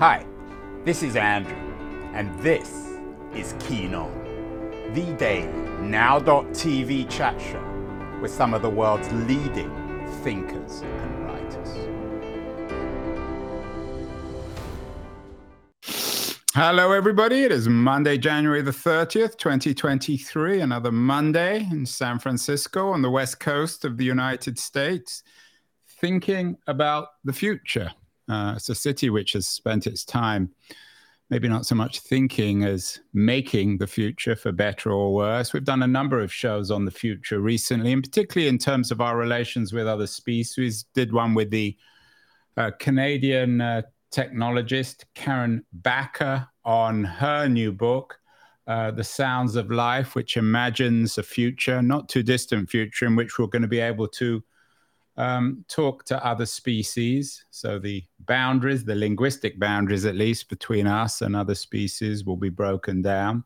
Hi, this is Andrew, and this is Keen On, the daily now.tv chat show with some of the world's leading thinkers and writers. Hello, everybody. It is Monday, January the 30th, 2023. Another Monday in San Francisco on the west coast of the United States, thinking about the future. Uh, it's a city which has spent its time maybe not so much thinking as making the future for better or worse. We've done a number of shows on the future recently, and particularly in terms of our relations with other species. Did one with the uh, Canadian uh, technologist Karen Bakker on her new book. Uh, the Sounds of Life, which imagines a future, not too distant future, in which we're going to be able to um, talk to other species. So the boundaries, the linguistic boundaries at least, between us and other species will be broken down.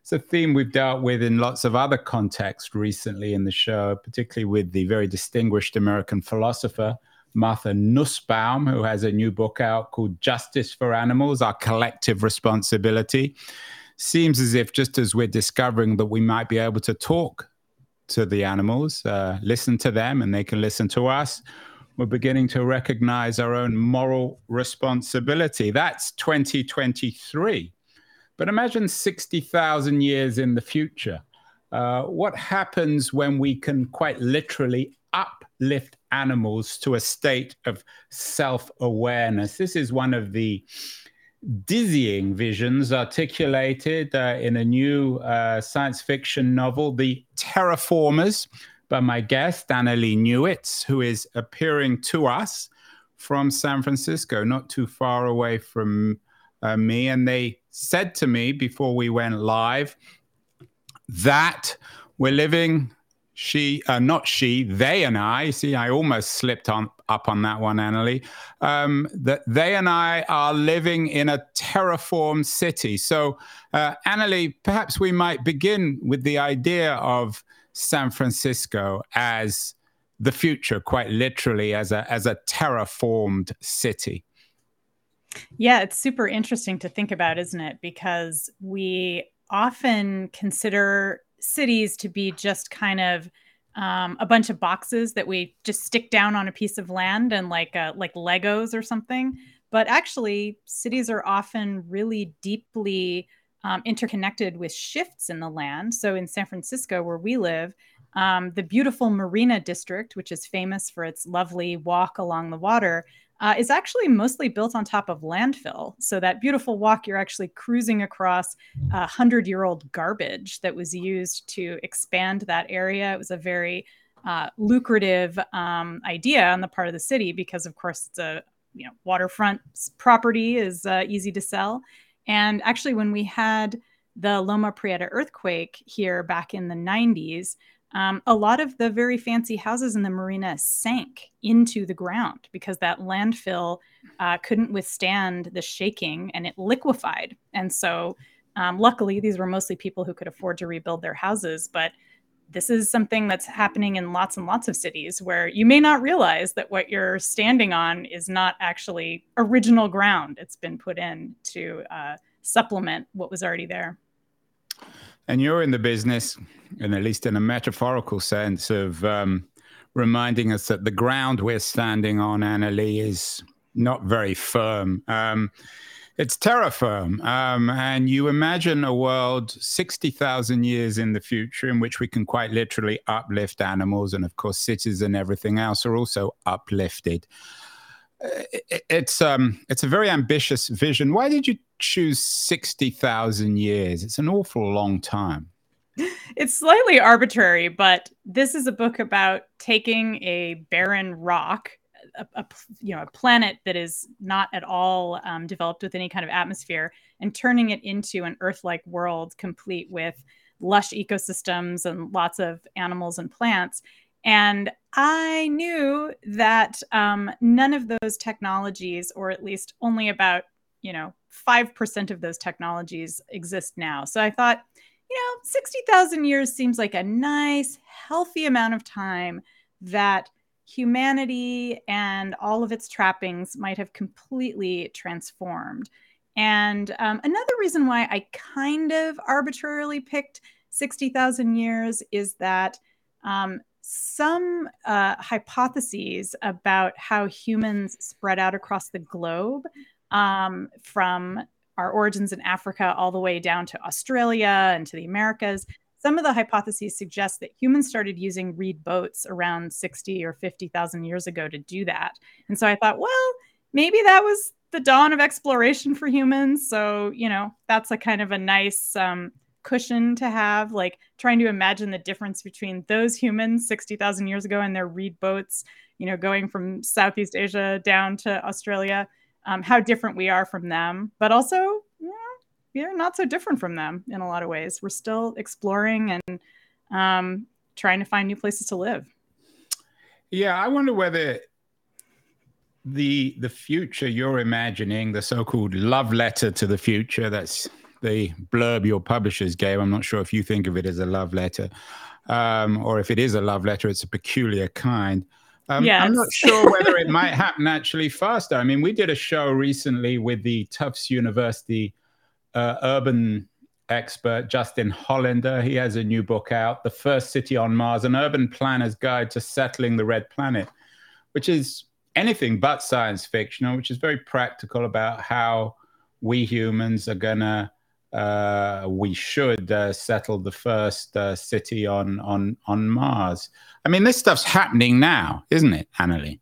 It's a theme we've dealt with in lots of other contexts recently in the show, particularly with the very distinguished American philosopher Martha Nussbaum, who has a new book out called Justice for Animals Our Collective Responsibility. Seems as if just as we're discovering that we might be able to talk to the animals, uh, listen to them, and they can listen to us. We're beginning to recognize our own moral responsibility. That's 2023. But imagine 60,000 years in the future. Uh, what happens when we can quite literally uplift animals to a state of self awareness? This is one of the dizzying visions articulated uh, in a new uh, science fiction novel, The Terraformers, by my guest, Annalee Newitz, who is appearing to us from San Francisco, not too far away from uh, me. And they said to me before we went live that we're living she, uh, not she, they and I, see, I almost slipped on up on that one, Annalee, um, that they and I are living in a terraformed city. So, uh, Annalee, perhaps we might begin with the idea of San Francisco as the future, quite literally, as a, as a terraformed city. Yeah, it's super interesting to think about, isn't it? Because we often consider cities to be just kind of um, a bunch of boxes that we just stick down on a piece of land and like uh, like Legos or something. But actually, cities are often really deeply um, interconnected with shifts in the land. So in San Francisco, where we live, um, the beautiful Marina District, which is famous for its lovely walk along the water, uh, is actually mostly built on top of landfill. So that beautiful walk, you're actually cruising across a hundred year old garbage that was used to expand that area. It was a very uh, lucrative um, idea on the part of the city because, of course, a you know waterfront property is uh, easy to sell. And actually, when we had the Loma Prieta earthquake here back in the 90s, um, a lot of the very fancy houses in the marina sank into the ground because that landfill uh, couldn't withstand the shaking and it liquefied. And so, um, luckily, these were mostly people who could afford to rebuild their houses. But this is something that's happening in lots and lots of cities where you may not realize that what you're standing on is not actually original ground. It's been put in to uh, supplement what was already there. And you're in the business, and at least in a metaphorical sense, of um, reminding us that the ground we're standing on, Annalee, is not very firm. Um, it's terra firm. Um, and you imagine a world 60,000 years in the future in which we can quite literally uplift animals. And of course, cities and everything else are also uplifted it's um it's a very ambitious vision. Why did you choose sixty thousand years? It's an awful long time. It's slightly arbitrary, but this is a book about taking a barren rock, a, a you know a planet that is not at all um, developed with any kind of atmosphere, and turning it into an Earth-like world, complete with lush ecosystems and lots of animals and plants. And I knew that um, none of those technologies, or at least only about, you know, 5% of those technologies exist now. So I thought, you know, 60,000 years seems like a nice, healthy amount of time that humanity and all of its trappings might have completely transformed. And um, another reason why I kind of arbitrarily picked 60,000 years is that um, some uh, hypotheses about how humans spread out across the globe um, from our origins in Africa all the way down to Australia and to the Americas. Some of the hypotheses suggest that humans started using reed boats around 60 or 50,000 years ago to do that. And so I thought, well, maybe that was the dawn of exploration for humans. So, you know, that's a kind of a nice um, cushion to have, like trying to imagine the difference between those humans 60,000 years ago and their reed boats, you know, going from Southeast Asia down to Australia, um, how different we are from them, but also, yeah, we're not so different from them in a lot of ways. We're still exploring and um, trying to find new places to live. Yeah, I wonder whether the the future you're imagining, the so-called love letter to the future, that's the blurb your publishers gave. I'm not sure if you think of it as a love letter, um, or if it is a love letter, it's a peculiar kind. Um, yes. I'm not sure whether it might happen actually faster. I mean, we did a show recently with the Tufts University uh, urban expert Justin Hollander. He has a new book out, The First City on Mars, an urban planner's guide to settling the red planet, which is anything but science fiction, which is very practical about how we humans are going to uh, we should uh, settle the first uh, city on on on Mars. I mean, this stuff's happening now, isn't it, Annalee?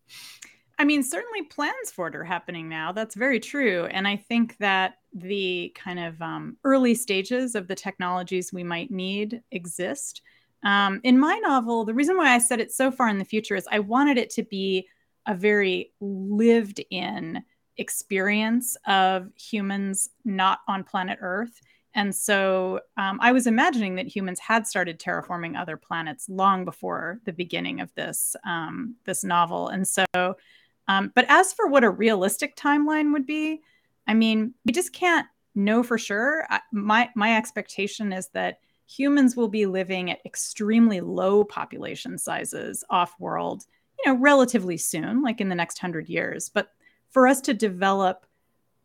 I mean, certainly plans for it are happening now. That's very true, and I think that the kind of um, early stages of the technologies we might need exist. Um, in my novel, the reason why I said it so far in the future is I wanted it to be a very lived in experience of humans not on planet Earth. And so um, I was imagining that humans had started terraforming other planets long before the beginning of this um, this novel. And so, um, but as for what a realistic timeline would be, I mean, we just can't know for sure. I, my my expectation is that humans will be living at extremely low population sizes off world, you know, relatively soon, like in the next hundred years. But for us to develop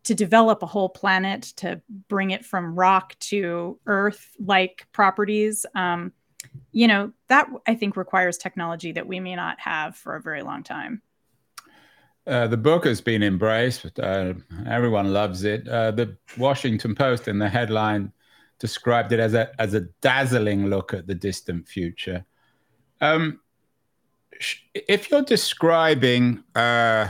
to develop a whole planet to bring it from rock to earth like properties um, you know that i think requires technology that we may not have for a very long time. Uh, the book has been embraced uh, everyone loves it. Uh, the washington post in the headline described it as a as a dazzling look at the distant future. Um, if you're describing uh,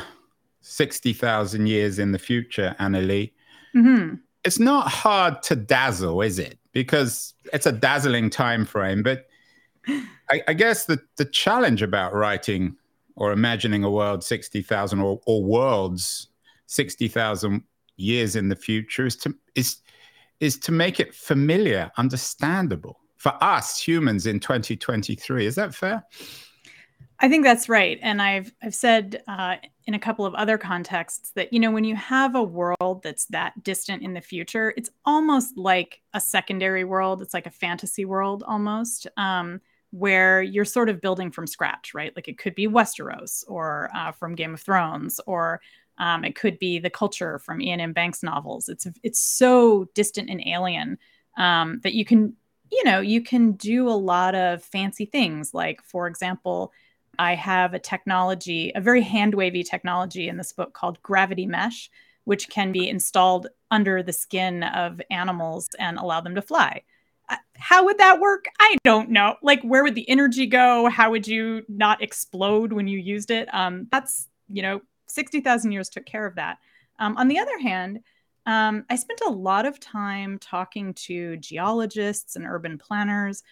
60,000 years in the future, Annalee, mm-hmm. it's not hard to dazzle, is it? Because it's a dazzling time frame. But I, I guess the, the challenge about writing or imagining a world 60,000 or, or worlds 60,000 years in the future is to, is, is to make it familiar, understandable for us humans in 2023. Is that fair? I think that's right, and I've I've said uh, in a couple of other contexts that you know when you have a world that's that distant in the future, it's almost like a secondary world. It's like a fantasy world almost, um, where you're sort of building from scratch, right? Like it could be Westeros or uh, from Game of Thrones, or um, it could be the culture from Iain M. Banks novels. It's it's so distant and alien um, that you can you know you can do a lot of fancy things, like for example I have a technology, a very hand wavy technology in this book called Gravity Mesh, which can be installed under the skin of animals and allow them to fly. Uh, how would that work? I don't know. Like, where would the energy go? How would you not explode when you used it? Um, that's, you know, 60,000 years took care of that. Um, on the other hand, um, I spent a lot of time talking to geologists and urban planners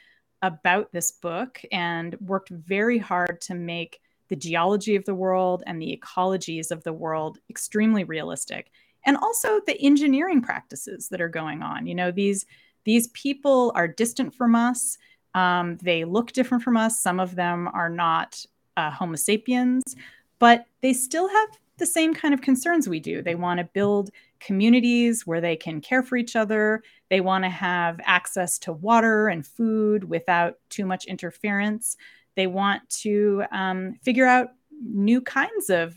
about this book and worked very hard to make the geology of the world and the ecologies of the world extremely realistic and also the engineering practices that are going on. You know these these people are distant from us. Um, they look different from us. Some of them are not uh, homo sapiens but they still have the same kind of concerns we do. They want to build communities where they can care for each other. They want to have access to water and food without too much interference. They want to um, figure out new kinds of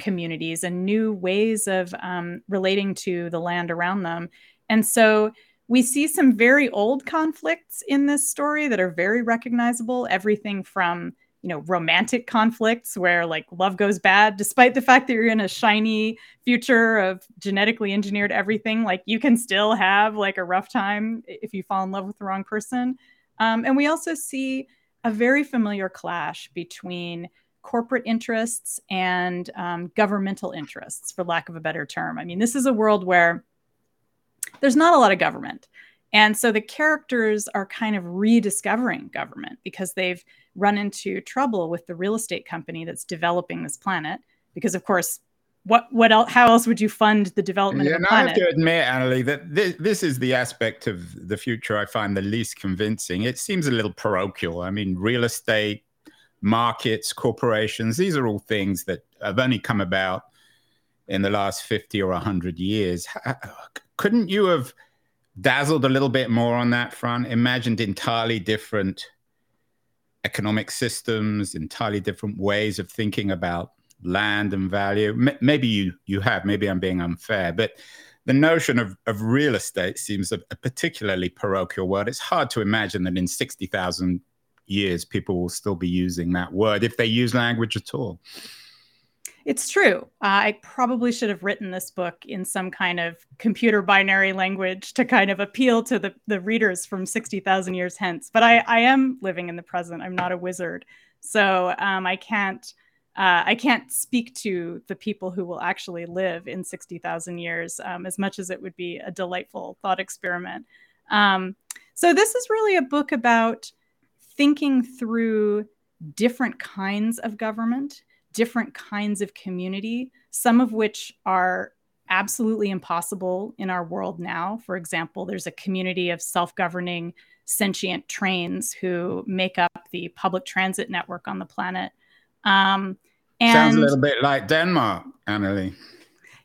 communities and new ways of um, relating to the land around them. And so we see some very old conflicts in this story that are very recognizable. Everything from you know romantic conflicts where like love goes bad despite the fact that you're in a shiny future of genetically engineered everything like you can still have like a rough time if you fall in love with the wrong person um, and we also see a very familiar clash between corporate interests and um, governmental interests, for lack of a better term. I mean, this is a world where there's not a lot of government. And so the characters are kind of rediscovering government because they've run into trouble with the real estate company that's developing this planet. Because, of course, what what else how else would you fund the development yeah, of a planet? I have to admit, Annalee, that this, this is the aspect of the future I find the least convincing. It seems a little parochial. I mean, real estate, markets, corporations, these are all things that have only come about in the last 50 or 100 years. Couldn't you have dazzled a little bit more on that front, imagined entirely different economic systems, entirely different ways of thinking about land and value? M- maybe you, you have, maybe I'm being unfair, but the notion of, of real estate seems a, a particularly parochial word. It's hard to imagine that in 60,000 years, people will still be using that word if they use language at all. It's true. Uh, I probably should have written this book in some kind of computer binary language to kind of appeal to the, the readers from 60,000 years hence. But I, I am living in the present. I'm not a wizard. So um, I can't. Uh, I can't speak to the people who will actually live in 60,000 years um, as much as it would be a delightful thought experiment. Um, so, this is really a book about thinking through different kinds of government, different kinds of community, some of which are absolutely impossible in our world now. For example, there's a community of self governing sentient trains who make up the public transit network on the planet. Um, and Sounds a little bit like Denmark, Annalee.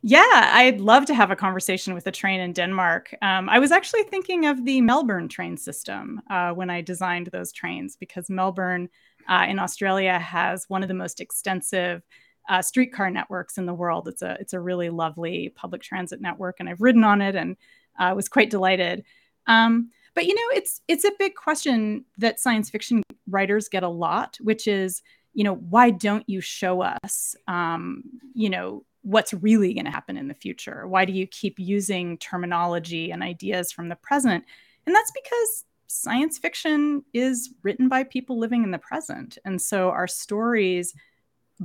Yeah, I'd love to have a conversation with a train in Denmark. Um, I was actually thinking of the Melbourne train system uh, when I designed those trains because Melbourne uh, in Australia has one of the most extensive uh, streetcar networks in the world. It's a it's a really lovely public transit network, and I've ridden on it and uh, was quite delighted. Um, but you know, it's it's a big question that science fiction writers get a lot, which is, you know, why don't you show us, um, you know, what's really going to happen in the future? Why do you keep using terminology and ideas from the present? And that's because science fiction is written by people living in the present. And so our stories,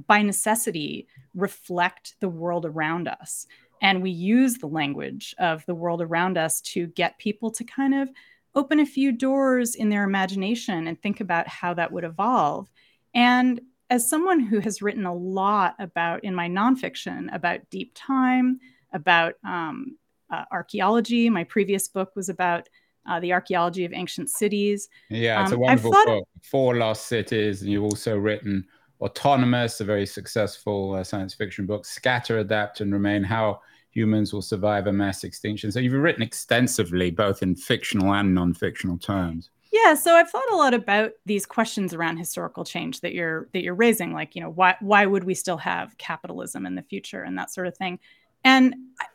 by necessity, reflect the world around us. And we use the language of the world around us to get people to kind of open a few doors in their imagination and think about how that would evolve. And as someone who has written a lot about in my nonfiction about deep time, about um, uh, archaeology, my previous book was about uh, the archaeology of ancient cities. Yeah, it's um, a wonderful book. Four Lost Cities, and you've also written Autonomous, a very successful uh, science fiction book. Scatter, Adapt, and Remain: How Humans Will Survive a Mass Extinction. So you've written extensively, both in fictional and non-fictional terms. Yeah, so I've thought a lot about these questions around historical change that you're that you're raising, like you know why why would we still have capitalism in the future and that sort of thing, and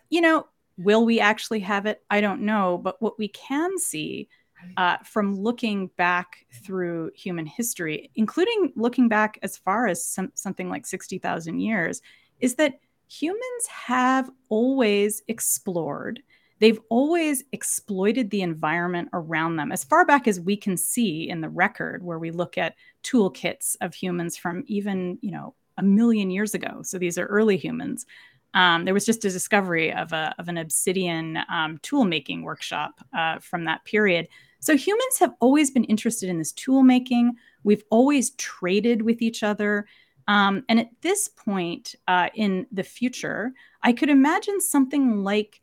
you know will we actually have it? I don't know, but what we can see uh, from looking back through human history, including looking back as far as some, something like sixty thousand years, is that humans have always explored. They've always exploited the environment around them as far back as we can see in the record where we look at toolkits of humans from even you know a million years ago. So these are early humans um, there was just a discovery of, a, of an obsidian um, tool making workshop uh, from that period. So humans have always been interested in this tool making we've always traded with each other. Um, and at this point uh, in the future i could imagine something like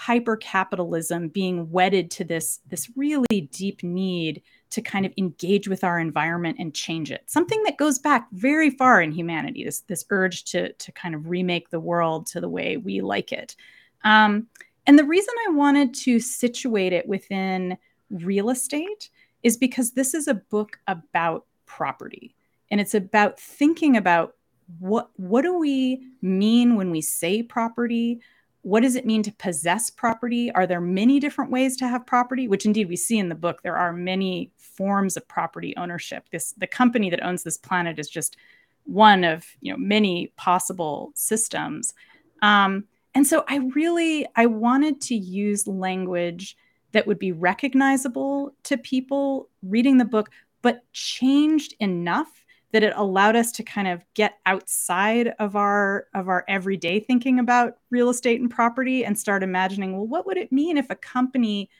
hypercapitalism being wedded to this this really deep need to kind of engage with our environment and change it something that goes back very far in humanity this this urge to to kind of remake the world to the way we like it um, and the reason i wanted to situate it within real estate is because this is a book about property and it's about thinking about what what do we mean when we say property? What does it mean to possess property? Are there many different ways to have property? Which indeed we see in the book. There are many forms of property ownership. This the company that owns this planet is just one of you know many possible systems. Um, and so I really I wanted to use language that would be recognizable to people reading the book, but changed enough that it allowed us to kind of get outside of our of our everyday thinking about real estate and property and start imagining well what would it mean if a company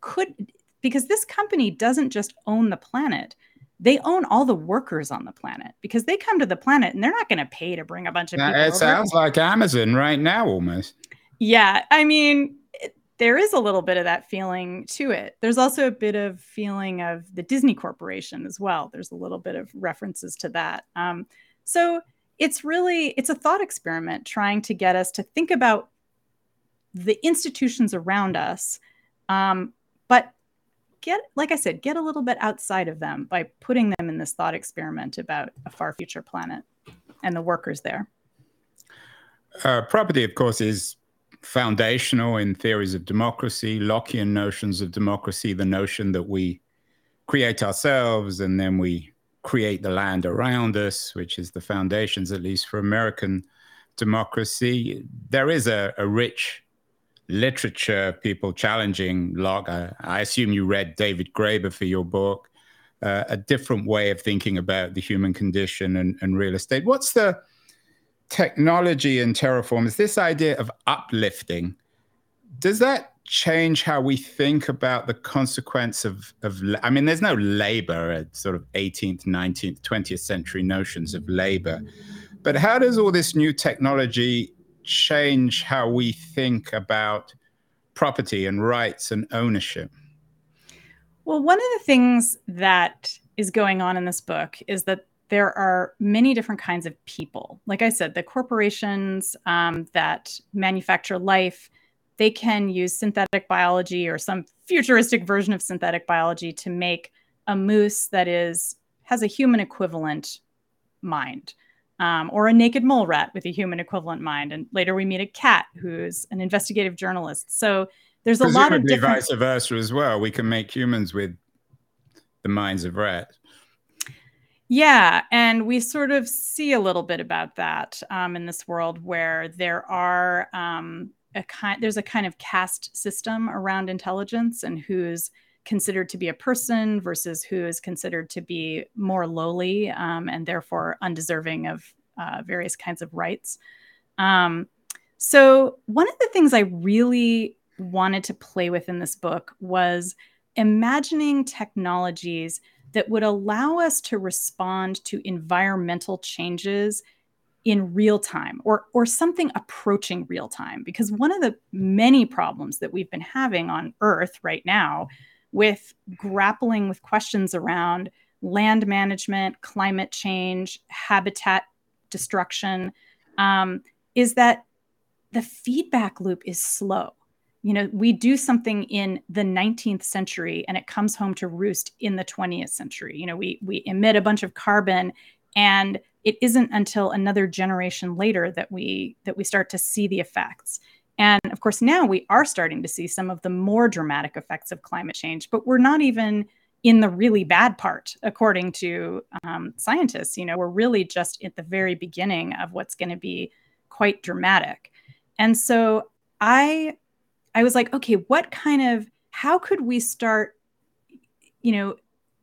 could because this company doesn't just own the planet they own all the workers on the planet because they come to the planet and they're not going to pay to bring a bunch of people. It over. sounds like Amazon right now, almost. Yeah, I mean, there is a little bit of that feeling to it. There's also a bit of feeling of the Disney Corporation as well. There's a little bit of references to that. Um, so it's really it's a thought experiment trying to get us to think about the institutions around us, um, but get like i said get a little bit outside of them by putting them in this thought experiment about a far future planet and the workers there uh, property of course is foundational in theories of democracy lockean notions of democracy the notion that we create ourselves and then we create the land around us which is the foundations at least for american democracy there is a, a rich literature, people challenging Locke. I, I assume you read David Graeber for your book, uh, a different way of thinking about the human condition and, and real estate. What's the technology in Terraform? Is this idea of uplifting? Does that change how we think about the consequence of, of I mean, there's no labor, sort of 18th, 19th, 20th century notions of labor. But how does all this new technology change how we think about property and rights and ownership? Well, one of the things that is going on in this book is that there are many different kinds of people. Like I said, the corporations um, that manufacture life, they can use synthetic biology or some futuristic version of synthetic biology to make a moose that is has a human equivalent mind um, or a naked mole rat with a human equivalent mind. And later we meet a cat who's an investigative journalist. So there's a lot of different... vice versa as well. We can make humans with the minds of rats. Yeah, and we sort of see a little bit about that um, in this world where there are um, a kind there's a kind of caste system around intelligence and who's considered to be a person versus who is considered to be more lowly um, and therefore undeserving of uh, various kinds of rights. Um, so, one of the things I really wanted to play with in this book was imagining technologies that would allow us to respond to environmental changes in real time or or something approaching real time because one of the many problems that we've been having on earth right now with grappling with questions around land management, climate change, habitat destruction, um, is that the feedback loop is slow. You know, we do something in the 19th century and it comes home to roost in the 20th century. You know, we we emit a bunch of carbon and it isn't until another generation later that we that we start to see the effects. And of course, now we are starting to see some of the more dramatic effects of climate change, but we're not even in the really bad part, according to um, scientists. You know, we're really just at the very beginning of what's going to be quite dramatic. And so I, I was like, okay, what kind of, how could we start, you know,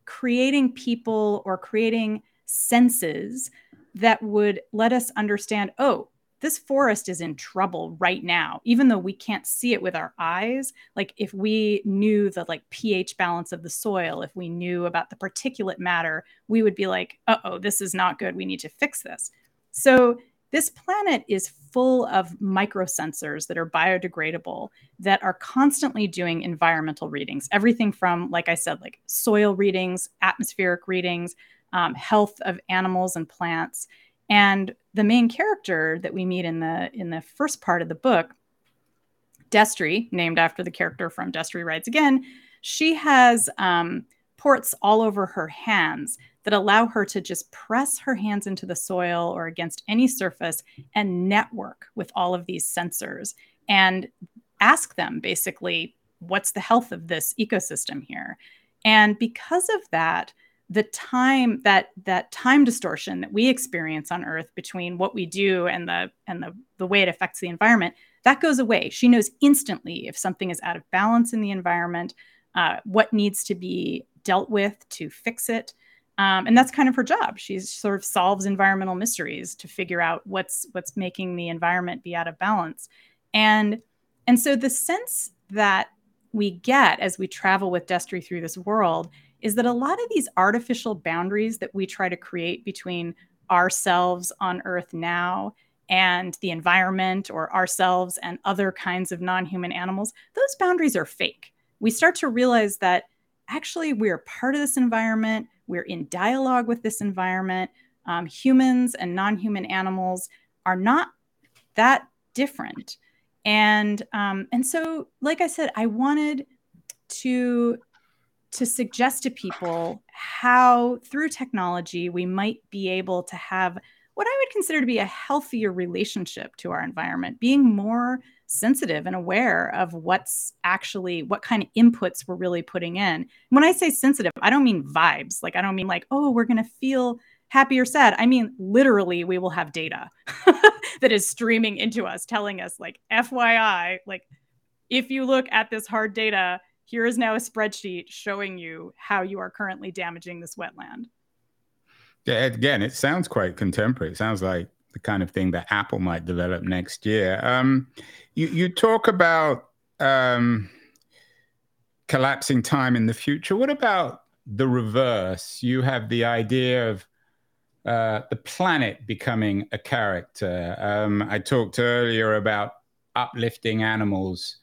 creating people or creating senses that would let us understand, oh, this forest is in trouble right now even though we can't see it with our eyes. Like if we knew the like ph balance of the soil if we knew about the particulate matter we would be like uh-oh this is not good. We need to fix this. So this planet is full of microsensors that are biodegradable that are constantly doing environmental readings. Everything from like i said like soil readings atmospheric readings um, health of animals and plants. And the main character that we meet in the in the first part of the book, Destry, named after the character from Destry Rides Again, she has um, ports all over her hands that allow her to just press her hands into the soil or against any surface and network with all of these sensors and ask them basically, what's the health of this ecosystem here? And because of that, the time that that time distortion that we experience on earth between what we do and the and the, the way it affects the environment that goes away she knows instantly if something is out of balance in the environment uh, what needs to be dealt with to fix it um, and that's kind of her job. She sort of solves environmental mysteries to figure out what's what's making the environment be out of balance. And and so the sense that we get as we travel with Destry through this world is that a lot of these artificial boundaries that we try to create between ourselves on Earth now and the environment or ourselves and other kinds of non human animals, those boundaries are fake. We start to realize that actually we're part of this environment, we're in dialogue with this environment. Um, humans and non human animals are not that different and um, and so like i said i wanted to to suggest to people how through technology we might be able to have what i would consider to be a healthier relationship to our environment being more sensitive and aware of what's actually what kind of inputs we're really putting in when i say sensitive i don't mean vibes like i don't mean like oh we're going to feel happy or sad. I mean, literally, we will have data that is streaming into us, telling us, like, FYI, like, if you look at this hard data, here is now a spreadsheet showing you how you are currently damaging this wetland. Yeah, again, it sounds quite contemporary. It sounds like the kind of thing that Apple might develop next year. Um, you, you talk about um, collapsing time in the future. What about the reverse? You have the idea of uh, the planet becoming a character. Um, I talked earlier about uplifting animals.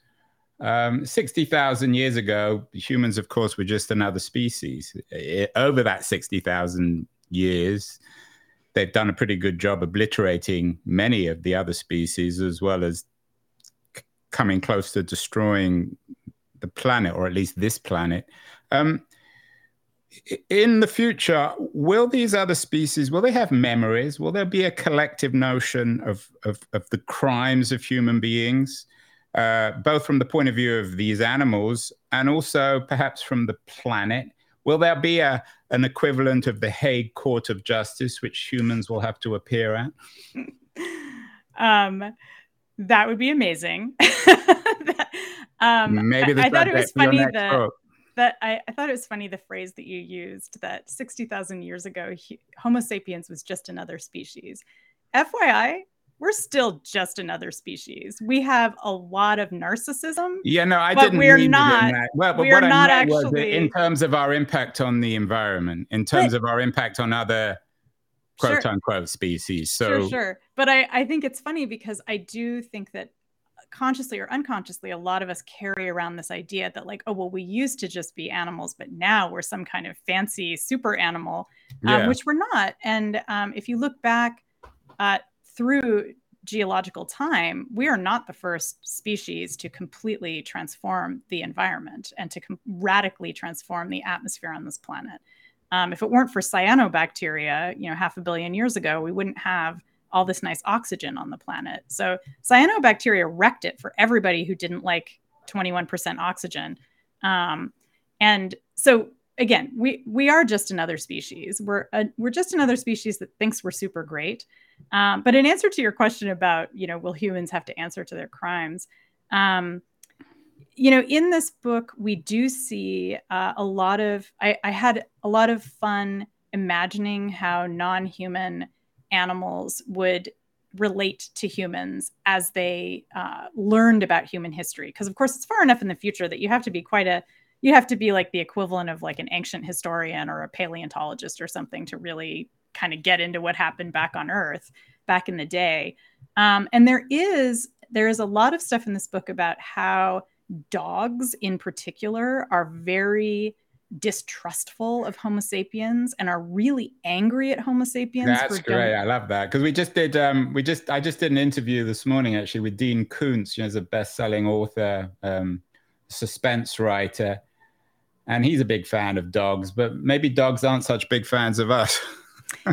Um, 60,000 years ago, humans, of course, were just another species. It, over that 60,000 years, they've done a pretty good job obliterating many of the other species, as well as c- coming close to destroying the planet, or at least this planet. Um, in the future, will these other species will they have memories? Will there be a collective notion of of, of the crimes of human beings, uh, both from the point of view of these animals and also perhaps from the planet? Will there be a an equivalent of the Hague Court of Justice, which humans will have to appear at? um, that would be amazing. um, Maybe I, I thought it was funny that that I, I, thought it was funny the phrase that you used that 60,000 years ago, he, Homo sapiens was just another species. FYI, we're still just another species. We have a lot of narcissism. Yeah, no, I didn't. We're not. Well, but we're not actually in terms of our impact on the environment, in terms but, of our impact on other quote sure. unquote species. So sure, sure. But I, I think it's funny because I do think that consciously or unconsciously, a lot of us carry around this idea that, like, oh, well, we used to just be animals, but now we're some kind of fancy super animal, um, yeah. which we're not. And um, if you look back uh, through geological time, we are not the first species to completely transform the environment and to com- radically transform the atmosphere on this planet. Um, if it weren't for cyanobacteria, you know, half a billion years ago, we wouldn't have all this nice oxygen on the planet. So cyanobacteria wrecked it for everybody who didn't like 21% oxygen. Um, and so again, we we are just another species. We're a, we're just another species that thinks we're super great. Um, but in answer to your question about you know will humans have to answer to their crimes, um, you know in this book we do see uh, a lot of I, I had a lot of fun imagining how non-human animals would relate to humans as they uh, learned about human history. Because of course it's far enough in the future that you have to be quite a you have to be like the equivalent of like an ancient historian or a paleontologist or something to really kind of get into what happened back on earth back in the day um, and there is there is a lot of stuff in this book about how dogs in particular are very distrustful of Homo sapiens and are really angry at Homo sapiens. That's great. I love that because we just did. Um, we just I just did an interview this morning actually with Dean Koontz, you know, as a best-selling author, um, suspense writer, and he's a big fan of dogs, but maybe dogs aren't such big fans of us.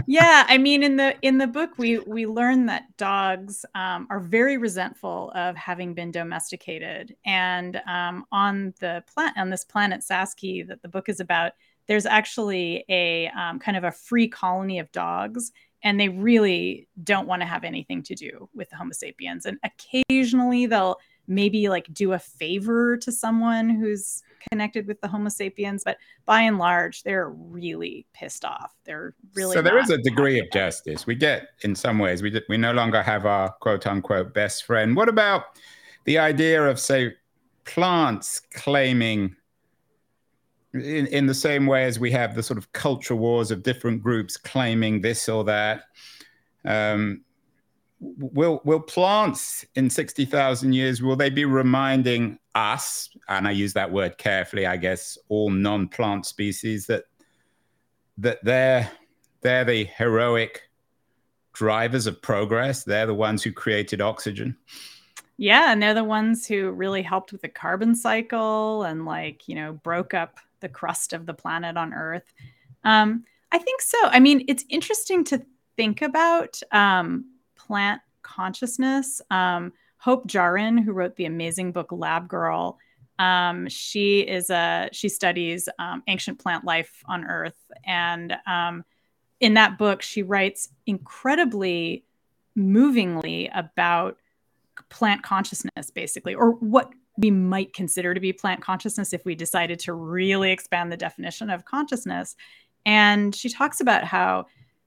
yeah, I mean, in the in the book, we we learn that dogs um, are very resentful of having been domesticated, and um, on the planet on this planet Sask-E that the book is about, there's actually a um, kind of a free colony of dogs, and they really don't want to have anything to do with the Homo sapiens, and occasionally they'll maybe like do a favor to someone who's connected with the Homo sapiens, but by and large, they're really pissed off. They're really so there is a degree of justice. We get in some ways we we no longer have our quote unquote best friend. What about the idea of say plants claiming in, in the same way as we have the sort of culture wars of different groups claiming this or that. Um, will will plants in 60,000 years will they be reminding us and I use that word carefully I guess all non-plant species that that they're they're the heroic drivers of progress? They're the ones who created oxygen. Yeah and they're the ones who really helped with the carbon cycle and like you know broke up the crust of the planet on earth. Um, I think so. I mean it's interesting to think about um, plant consciousness. Um, Hope Jahren, who wrote the amazing book Lab Girl, um, she is a she studies um, ancient plant life on Earth, and um, in that book, she writes incredibly movingly about plant consciousness, basically, or what we might consider to be plant consciousness if we decided to really expand the definition of consciousness. And she talks about how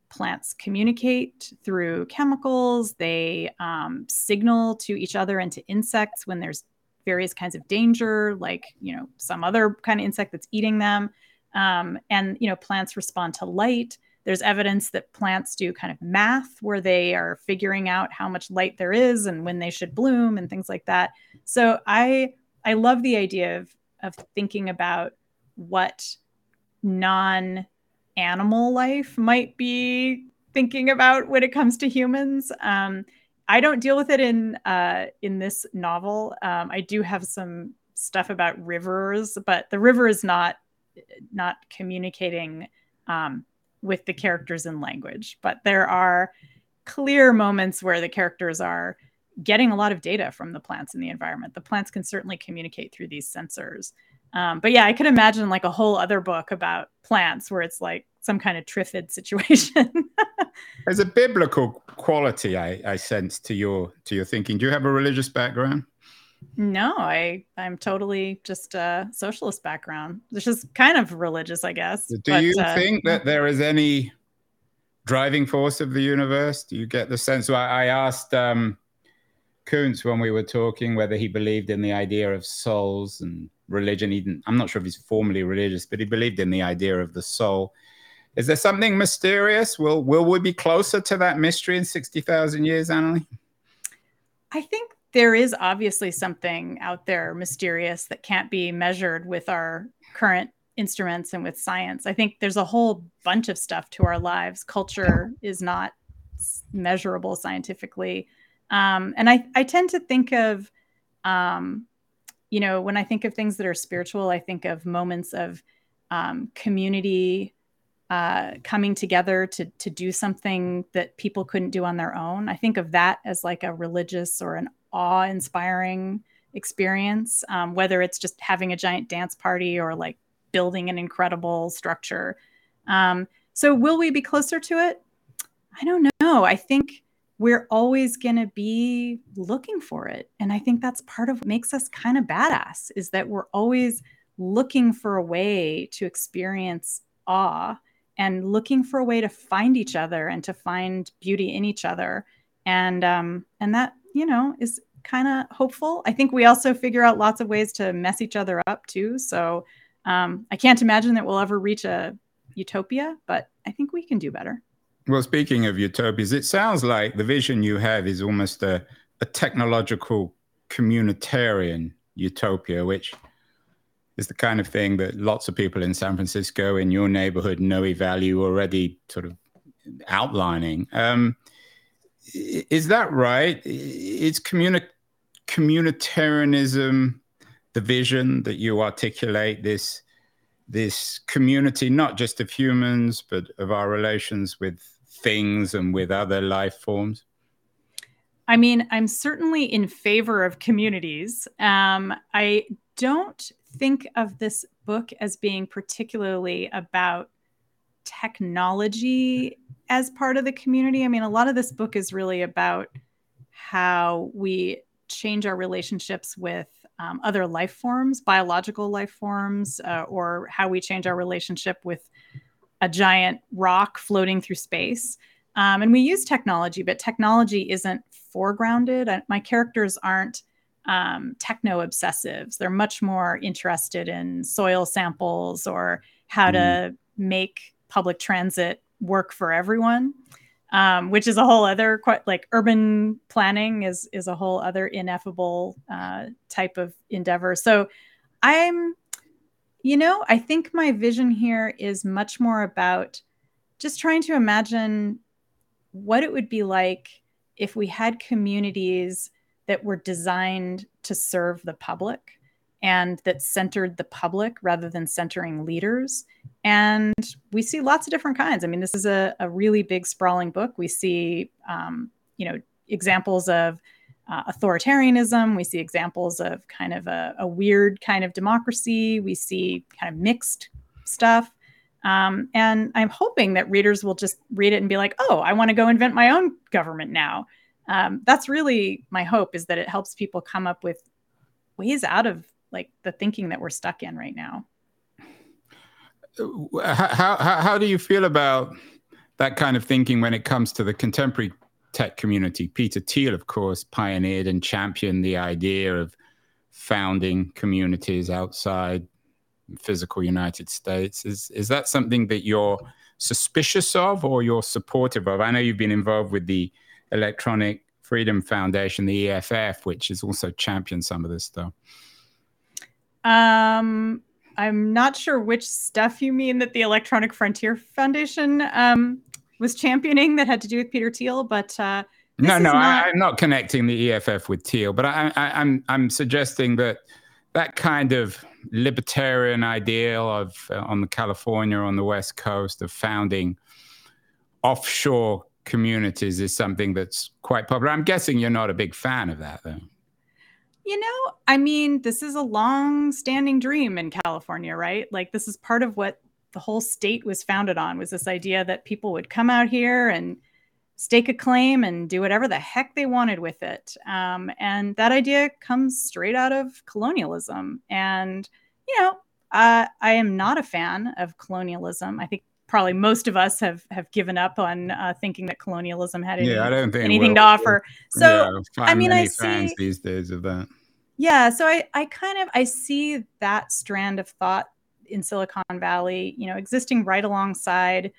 plants communicate through chemicals. They um, signal to each other and to insects when there's various kinds of danger, like you know some other kind of insect that's eating them. Um, and you know plants respond to light. There's evidence that plants do kind of math where they are figuring out how much light there is and when they should bloom and things like that. So I I love the idea of of thinking about what non animal life might be thinking about when it comes to humans. Um, I don't deal with it in uh, in this novel. Um, I do have some stuff about rivers, but the river is not not communicating um, with the characters in language. But there are clear moments where the characters are getting a lot of data from the plants in the environment. The plants can certainly communicate through these sensors. Um, but yeah, I could imagine like a whole other book about plants where it's like some kind of triffid situation. There's a biblical quality I, I sense to your to your thinking. Do you have a religious background? No, I I'm totally just a socialist background, which is kind of religious, I guess. Do but, you uh, think that there is any driving force of the universe? Do you get the sense? I, I asked um, Koontz when we were talking whether he believed in the idea of souls and religion. He didn't, I'm not sure if he's formally religious, but he believed in the idea of the soul. Is there something mysterious? Will will we be closer to that mystery in 60,000 years, Annalee? I think there is obviously something out there mysterious that can't be measured with our current instruments and with science. I think there's a whole bunch of stuff to our lives. Culture is not measurable scientifically. Um, and I, I tend to think of um, you know, when I think of things that are spiritual, I think of moments of um, community uh, coming together to to do something that people couldn't do on their own. I think of that as like a religious or an awe-inspiring experience, um, whether it's just having a giant dance party or like building an incredible structure. Um, so, will we be closer to it? I don't know. I think we're always going to be looking for it. And I think that's part of what makes us kind of badass is that we're always looking for a way to experience awe and looking for a way to find each other and to find beauty in each other. And um, and that, you know, is kind of hopeful. I think we also figure out lots of ways to mess each other up too. So um, I can't imagine that we'll ever reach a utopia, but I think we can do better. Well, speaking of utopias, it sounds like the vision you have is almost a, a technological communitarian utopia, which is the kind of thing that lots of people in San Francisco, in your neighborhood, know value already sort of outlining. Um, is that right? Is communi- communitarianism the vision that you articulate? This this community, not just of humans, but of our relations with things and with other life forms? I mean, I'm certainly in favor of communities. Um, I don't think of this book as being particularly about technology as part of the community. I mean, a lot of this book is really about how we change our relationships with um, other life forms, biological life forms, uh, or how we change our relationship with a giant rock floating through space. Um, and we use technology, but technology isn't foregrounded. I, my characters aren't um, techno obsessives. They're much more interested in soil samples or how mm. to make public transit work for everyone um, which is a whole other like urban planning is is a whole other ineffable uh, type of endeavor. So I'm, you know, I think my vision here is much more about just trying to imagine what it would be like if we had communities that were designed to serve the public and that centered the public rather than centering leaders. And we see lots of different kinds. I mean, this is a, a really big, sprawling book. We see, um, you know, examples of uh, authoritarianism. We see examples of kind of a, a, weird kind of democracy. We see kind of mixed stuff. Um, and I'm hoping that readers will just read it and be like, oh, I want to go invent my own government now. Um, that's really my hope is that it helps people come up with ways out of like the thinking that we're stuck in right now. How, how, how do you feel about that kind of thinking when it comes to the contemporary tech community? Peter Thiel, of course, pioneered and championed the idea of founding communities outside physical United States. Is is that something that you're suspicious of or you're supportive of? I know you've been involved with the Electronic Freedom Foundation, the EFF, which has also championed some of this stuff. Um, I'm not sure which stuff you mean that the Electronic Frontier Foundation um, was championing that had to do with Peter Thiel, but uh, no, no, not... I, am not connecting the EFF with Thiel, but I, I, I'm I'm suggesting that that kind of libertarian ideal of uh, on the California on the West Coast of founding offshore communities is something that's quite popular. I'm guessing you're not a big fan of that, though. You know, I mean, this is a long standing dream in California, right? Like, this is part of what the whole state was founded on was this idea that people would come out here and stake a claim and do whatever the heck they wanted with it. Um, and that idea comes straight out of colonialism. And, you know, uh, I am not a fan of colonialism. I think probably most of us have have given up on uh, thinking that colonialism had any, yeah, anything to offer. So yeah, I mean, I see these days of that yeah so i i kind of i see that strand of thought in silicon valley you know existing right alongside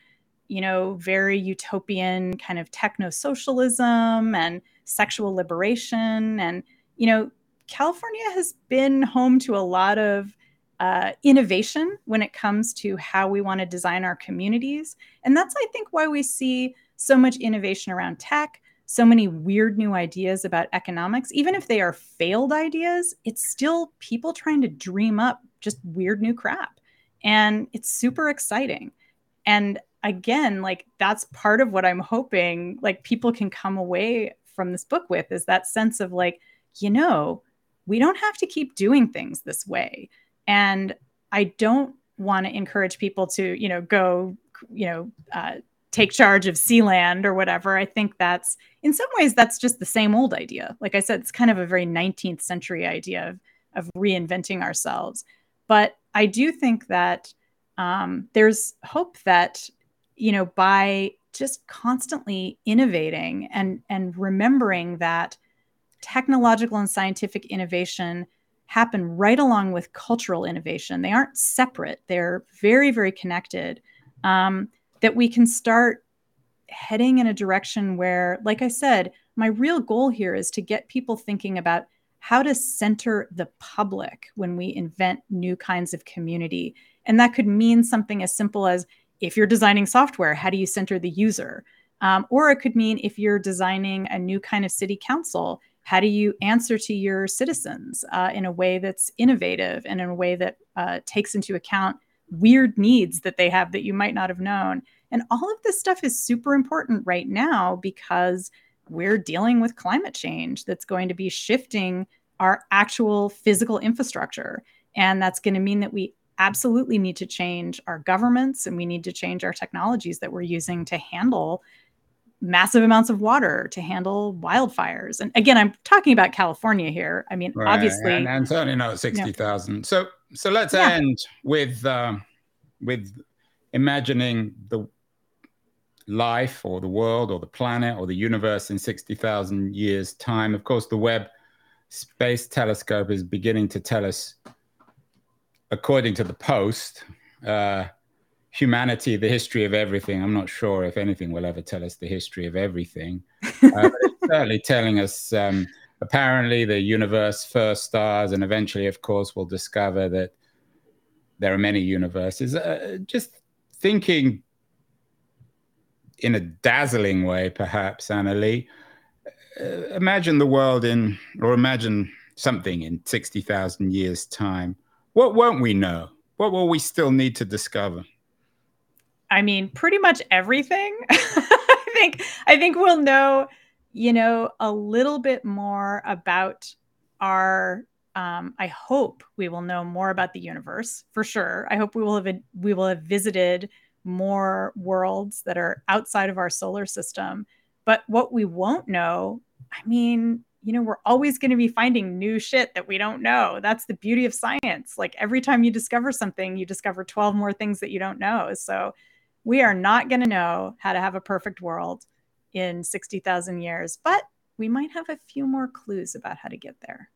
you know very utopian kind of techno socialism and sexual liberation and you know california has been home to a lot of uh, innovation when it comes to how we want to design our communities and that's i think why we see so much innovation around tech so many weird new ideas about economics. Even if they are failed ideas, it's still people trying to dream up just weird new crap. And it's super exciting. And again, like that's part of what I'm hoping like people can come away from this book with is that sense of like, you know, we don't have to keep doing things this way. And I don't want to encourage people to, you know, go, you know, uh, take charge of Sealand or whatever. I think that's in some ways that's just the same old idea. Like I said, it's kind of a very 19th century idea of, of reinventing ourselves. But I do think that um, there's hope that you know by just constantly innovating and and remembering that technological and scientific innovation happen right along with cultural innovation. They aren't separate. They're very very connected. Um, that we can start heading in a direction where, like I said, my real goal here is to get people thinking about how to center the public when we invent new kinds of community. And that could mean something as simple as if you're designing software, how do you center the user? Um, or it could mean if you're designing a new kind of city council, how do you answer to your citizens uh, in a way that's innovative and in a way that uh, takes into account weird needs that they have that you might not have known. And all of this stuff is super important right now because we're dealing with climate change that's going to be shifting our actual physical infrastructure. And that's going to mean that we absolutely need to change our governments and we need to change our technologies that we're using to handle massive amounts of water to handle wildfires. And again, I'm talking about California here. I mean, right. obviously, and, and, certainly not sixty thousand. You know, so, so let's yeah. end with uh, with imagining the life or the world or the planet or the universe in sixty thousand years' time. Of course, the Webb Space Telescope is beginning to tell us, according to the Post. Uh, humanity, the history of everything. I'm not sure if anything will ever tell us the history of everything. Uh, it's certainly telling us um, apparently the universe first stars, and eventually, of course, we'll discover that there are many universes. Uh, just thinking in a dazzling way, perhaps, Annalee. Uh, imagine the world in, or imagine something in 60,000 years' time. What won't we know? What will we still need to discover? I mean, pretty much everything. I think I think we'll know, you know, a little bit more about our um, I hope we will know more about the universe for sure. I hope we will have we will have visited more worlds that are outside of our solar system. But what we won't know, I mean, you know, we're always going to be finding new shit that we don't know. That's the beauty of science. Like every time you discover something, you discover 12 more things that you don't know. So we are not going to know how to have a perfect world in 60,000 years, but we might have a few more clues about how to get there.